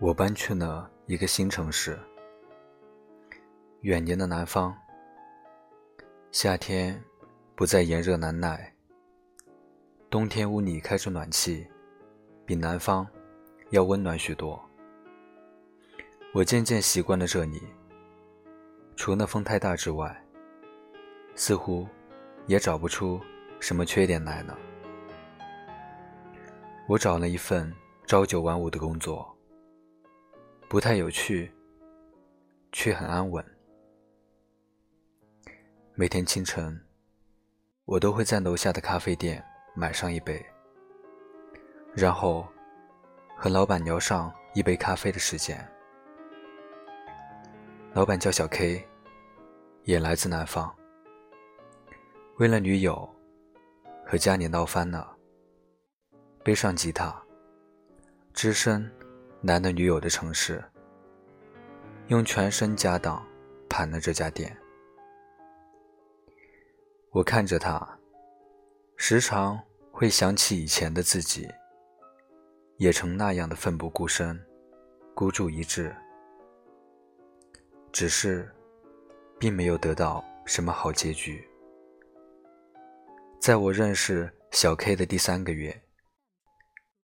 我搬去了一个新城市，远年的南方。夏天不再炎热难耐，冬天屋里开着暖气，比南方要温暖许多。我渐渐习惯了这里，除了风太大之外，似乎也找不出什么缺点来了。我找了一份朝九晚五的工作。不太有趣，却很安稳。每天清晨，我都会在楼下的咖啡店买上一杯，然后和老板聊上一杯咖啡的时间。老板叫小 K，也来自南方。为了女友，和家里闹翻了，背上吉他，只身。男的女友的城市，用全身家当盘了这家店。我看着他，时常会想起以前的自己，也曾那样的奋不顾身、孤注一掷，只是，并没有得到什么好结局。在我认识小 K 的第三个月，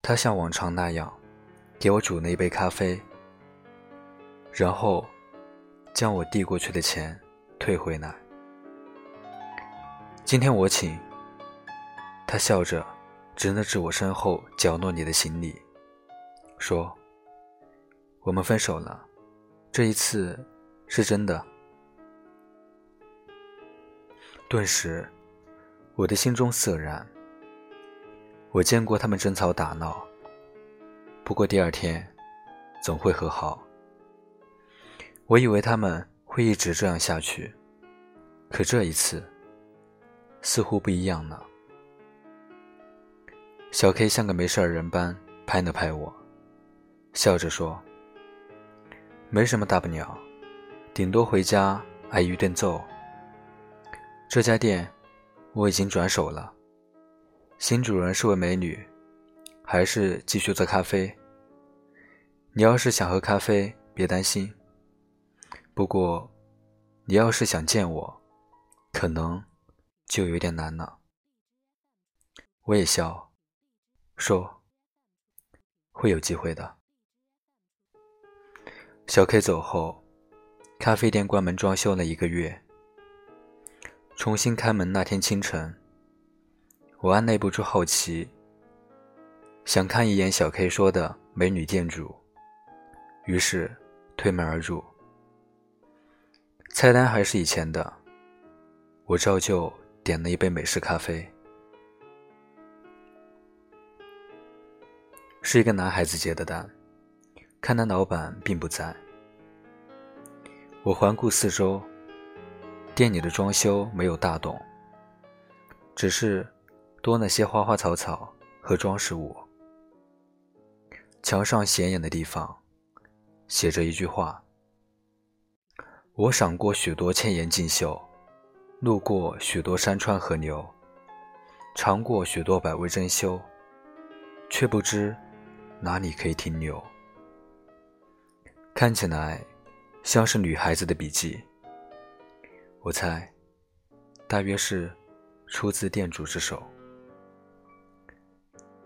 他像往常那样。给我煮了一杯咖啡，然后将我递过去的钱退回来。今天我请。他笑着指了指我身后角落里的行李，说：“我们分手了，这一次是真的。”顿时，我的心中涩然。我见过他们争吵打闹。不过第二天，总会和好。我以为他们会一直这样下去，可这一次，似乎不一样了。小 K 像个没事人般拍了拍我，笑着说：“没什么大不了，顶多回家挨一顿揍。这家店我已经转手了，新主人是位美女。”还是继续做咖啡。你要是想喝咖啡，别担心。不过，你要是想见我，可能就有点难了。我也笑，说会有机会的。小 K 走后，咖啡店关门装修了一个月。重新开门那天清晨，我按耐不住好奇。想看一眼小 K 说的美女店主，于是推门而入。菜单还是以前的，我照旧点了一杯美式咖啡。是一个男孩子接的单，看来老板并不在。我环顾四周，店里的装修没有大动，只是多了些花花草草和装饰物。墙上显眼的地方，写着一句话：“我赏过许多千岩竞秀，路过许多山川河流，尝过许多百味珍馐，却不知哪里可以停留。”看起来像是女孩子的笔记。我猜，大约是出自店主之手。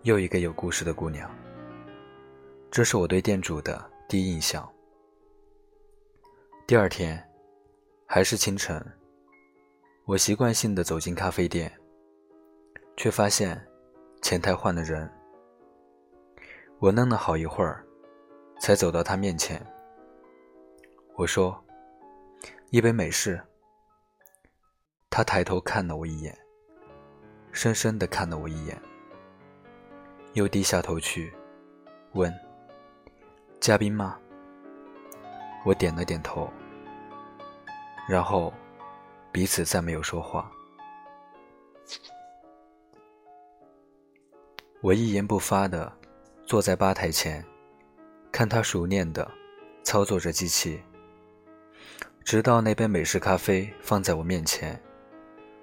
又一个有故事的姑娘。这是我对店主的第一印象。第二天，还是清晨，我习惯性的走进咖啡店，却发现前台换了人。我愣了好一会儿，才走到他面前。我说：“一杯美式。”他抬头看了我一眼，深深的看了我一眼，又低下头去，问。嘉宾吗？我点了点头，然后彼此再没有说话。我一言不发的坐在吧台前，看他熟练的操作着机器，直到那杯美式咖啡放在我面前，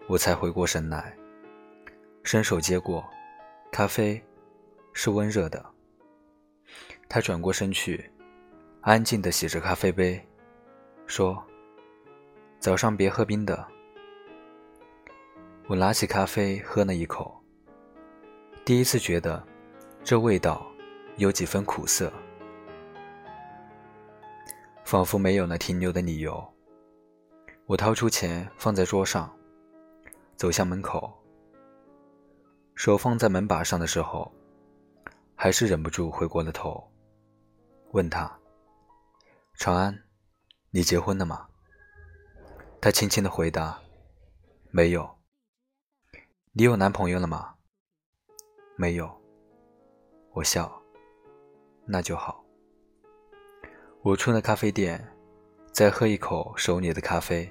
我才回过神来，伸手接过，咖啡是温热的。他转过身去，安静地洗着咖啡杯，说：“早上别喝冰的。”我拿起咖啡喝了一口，第一次觉得这味道有几分苦涩，仿佛没有了停留的理由。我掏出钱放在桌上，走向门口，手放在门把上的时候，还是忍不住回过了头，问他。长安，你结婚了吗？他轻轻的回答：“没有。”你有男朋友了吗？没有。我笑，那就好。我出了咖啡店，再喝一口手里的咖啡，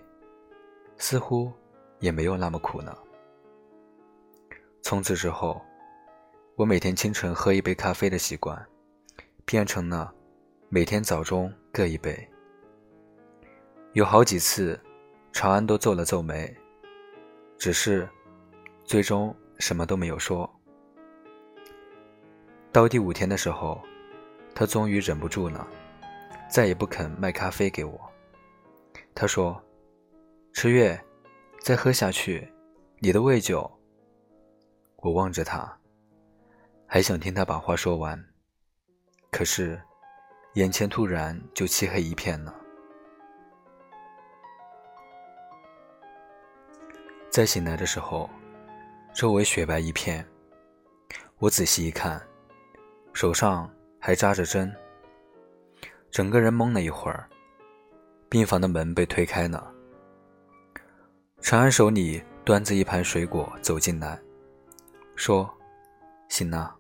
似乎也没有那么苦了。从此之后，我每天清晨喝一杯咖啡的习惯，变成了每天早中。各一杯。有好几次，长安都皱了皱眉，只是最终什么都没有说。到第五天的时候，他终于忍不住了，再也不肯卖咖啡给我。他说：“池月，再喝下去，你的胃酒……”我望着他，还想听他把话说完，可是。眼前突然就漆黑一片了。再醒来的时候，周围雪白一片。我仔细一看，手上还扎着针。整个人懵了一会儿。病房的门被推开了，长安手里端着一盘水果走进来，说：“醒了。”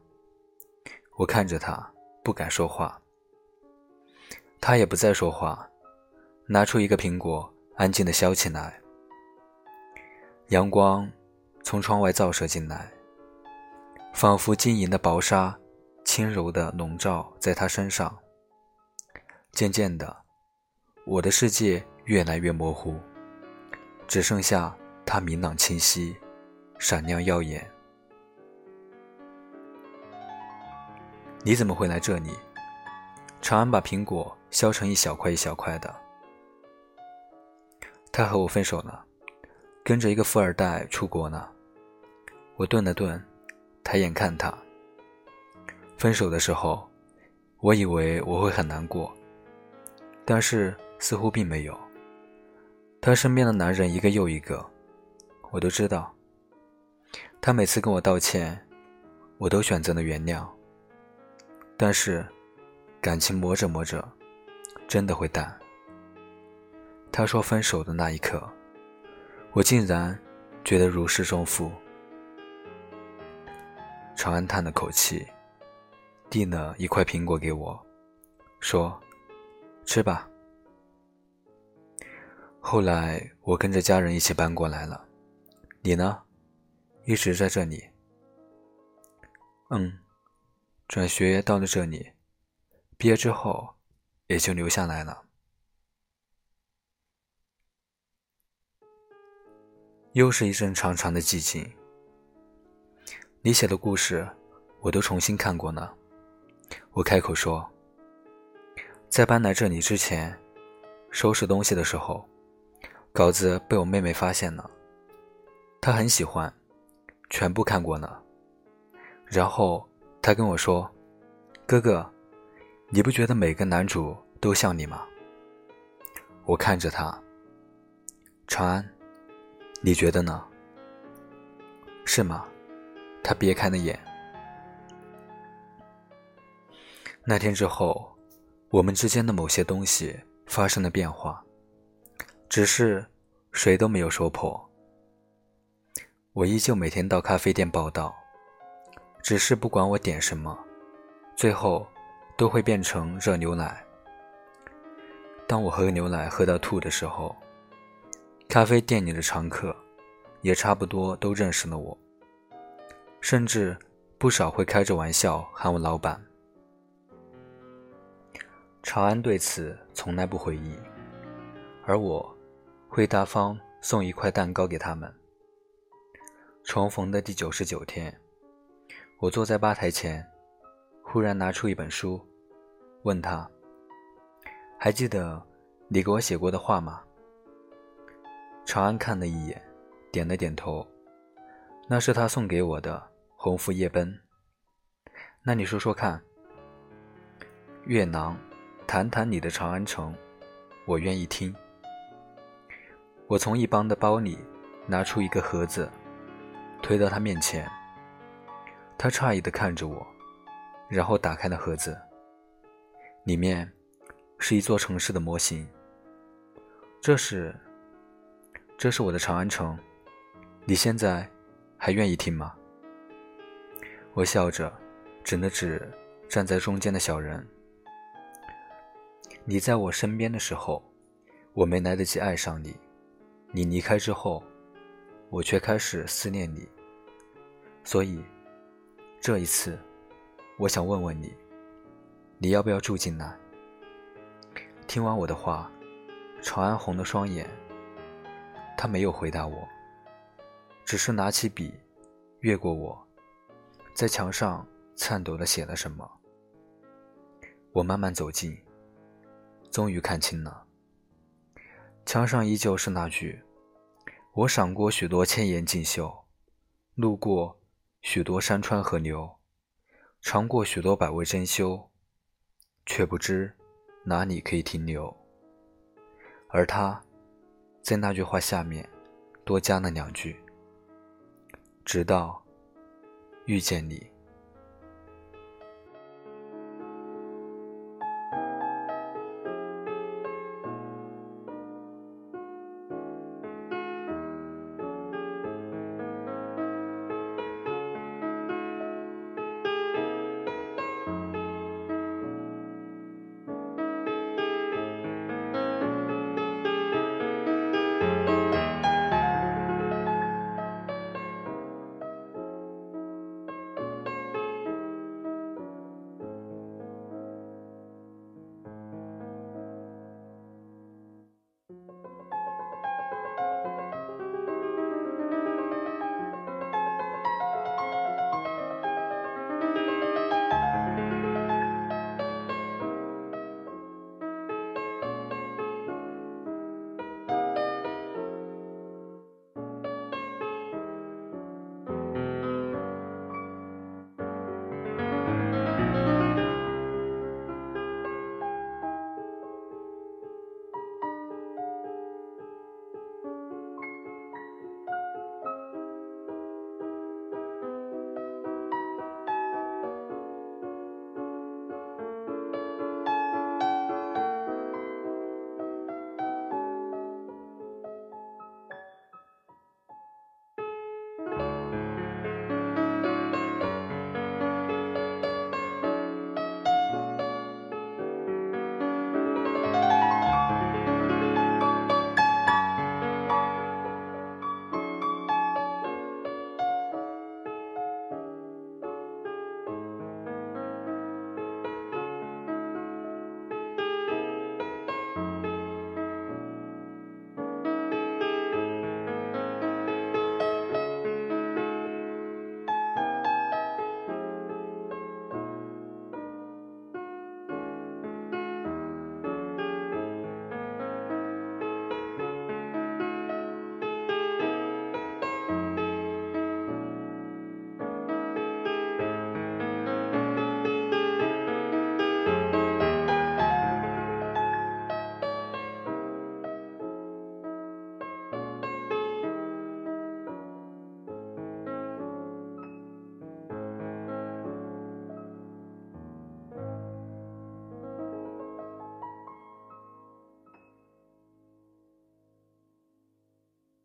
我看着他，不敢说话。他也不再说话，拿出一个苹果，安静的削起来。阳光从窗外照射进来，仿佛晶莹的薄纱，轻柔的笼罩在他身上。渐渐的，我的世界越来越模糊，只剩下他明朗清晰，闪亮耀眼。你怎么会来这里？长安把苹果。削成一小块一小块的。他和我分手了，跟着一个富二代出国呢。我顿了顿，抬眼看他。分手的时候，我以为我会很难过，但是似乎并没有。他身边的男人一个又一个，我都知道。他每次跟我道歉，我都选择了原谅。但是，感情磨着磨着。真的会淡。他说分手的那一刻，我竟然觉得如释重负。长安叹了口气，递了一块苹果给我，说：“吃吧。”后来我跟着家人一起搬过来了，你呢？一直在这里。嗯，转学到了这里，毕业之后。也就留下来了。又是一阵长长的寂静。你写的故事，我都重新看过呢。我开口说，在搬来这里之前，收拾东西的时候，稿子被我妹妹发现了，她很喜欢，全部看过了。然后她跟我说：“哥哥。”你不觉得每个男主都像你吗？我看着他，长安，你觉得呢？是吗？他别开了眼。那天之后，我们之间的某些东西发生了变化，只是谁都没有说破。我依旧每天到咖啡店报道，只是不管我点什么，最后。都会变成热牛奶。当我喝牛奶喝到吐的时候，咖啡店里的常客也差不多都认识了我，甚至不少会开着玩笑喊我老板。长安对此从来不回应，而我会大方送一块蛋糕给他们。重逢的第九十九天，我坐在吧台前。忽然拿出一本书，问他：“还记得你给我写过的话吗？长安看了一眼，点了点头。那是他送给我的《鸿福夜奔》。那你说说看。月囊，谈谈你的长安城，我愿意听。我从一帮的包里拿出一个盒子，推到他面前。他诧异地看着我，然后打开了盒子，里面是一座城市的模型。这是，这是我的长安城。你现在还愿意听吗？我笑着，指了指站在中间的小人。你在我身边的时候，我没来得及爱上你；你离开之后，我却开始思念你。所以，这一次，我想问问你，你要不要住进来？听完我的话，长安红了双眼。他没有回答我，只是拿起笔，越过我，在墙上颤抖地写了什么。我慢慢走近。终于看清了，墙上依旧是那句：“我赏过许多千岩锦绣，路过许多山川河流，尝过许多百味珍馐，却不知哪里可以停留。”而他，在那句话下面多加了两句：“直到遇见你。”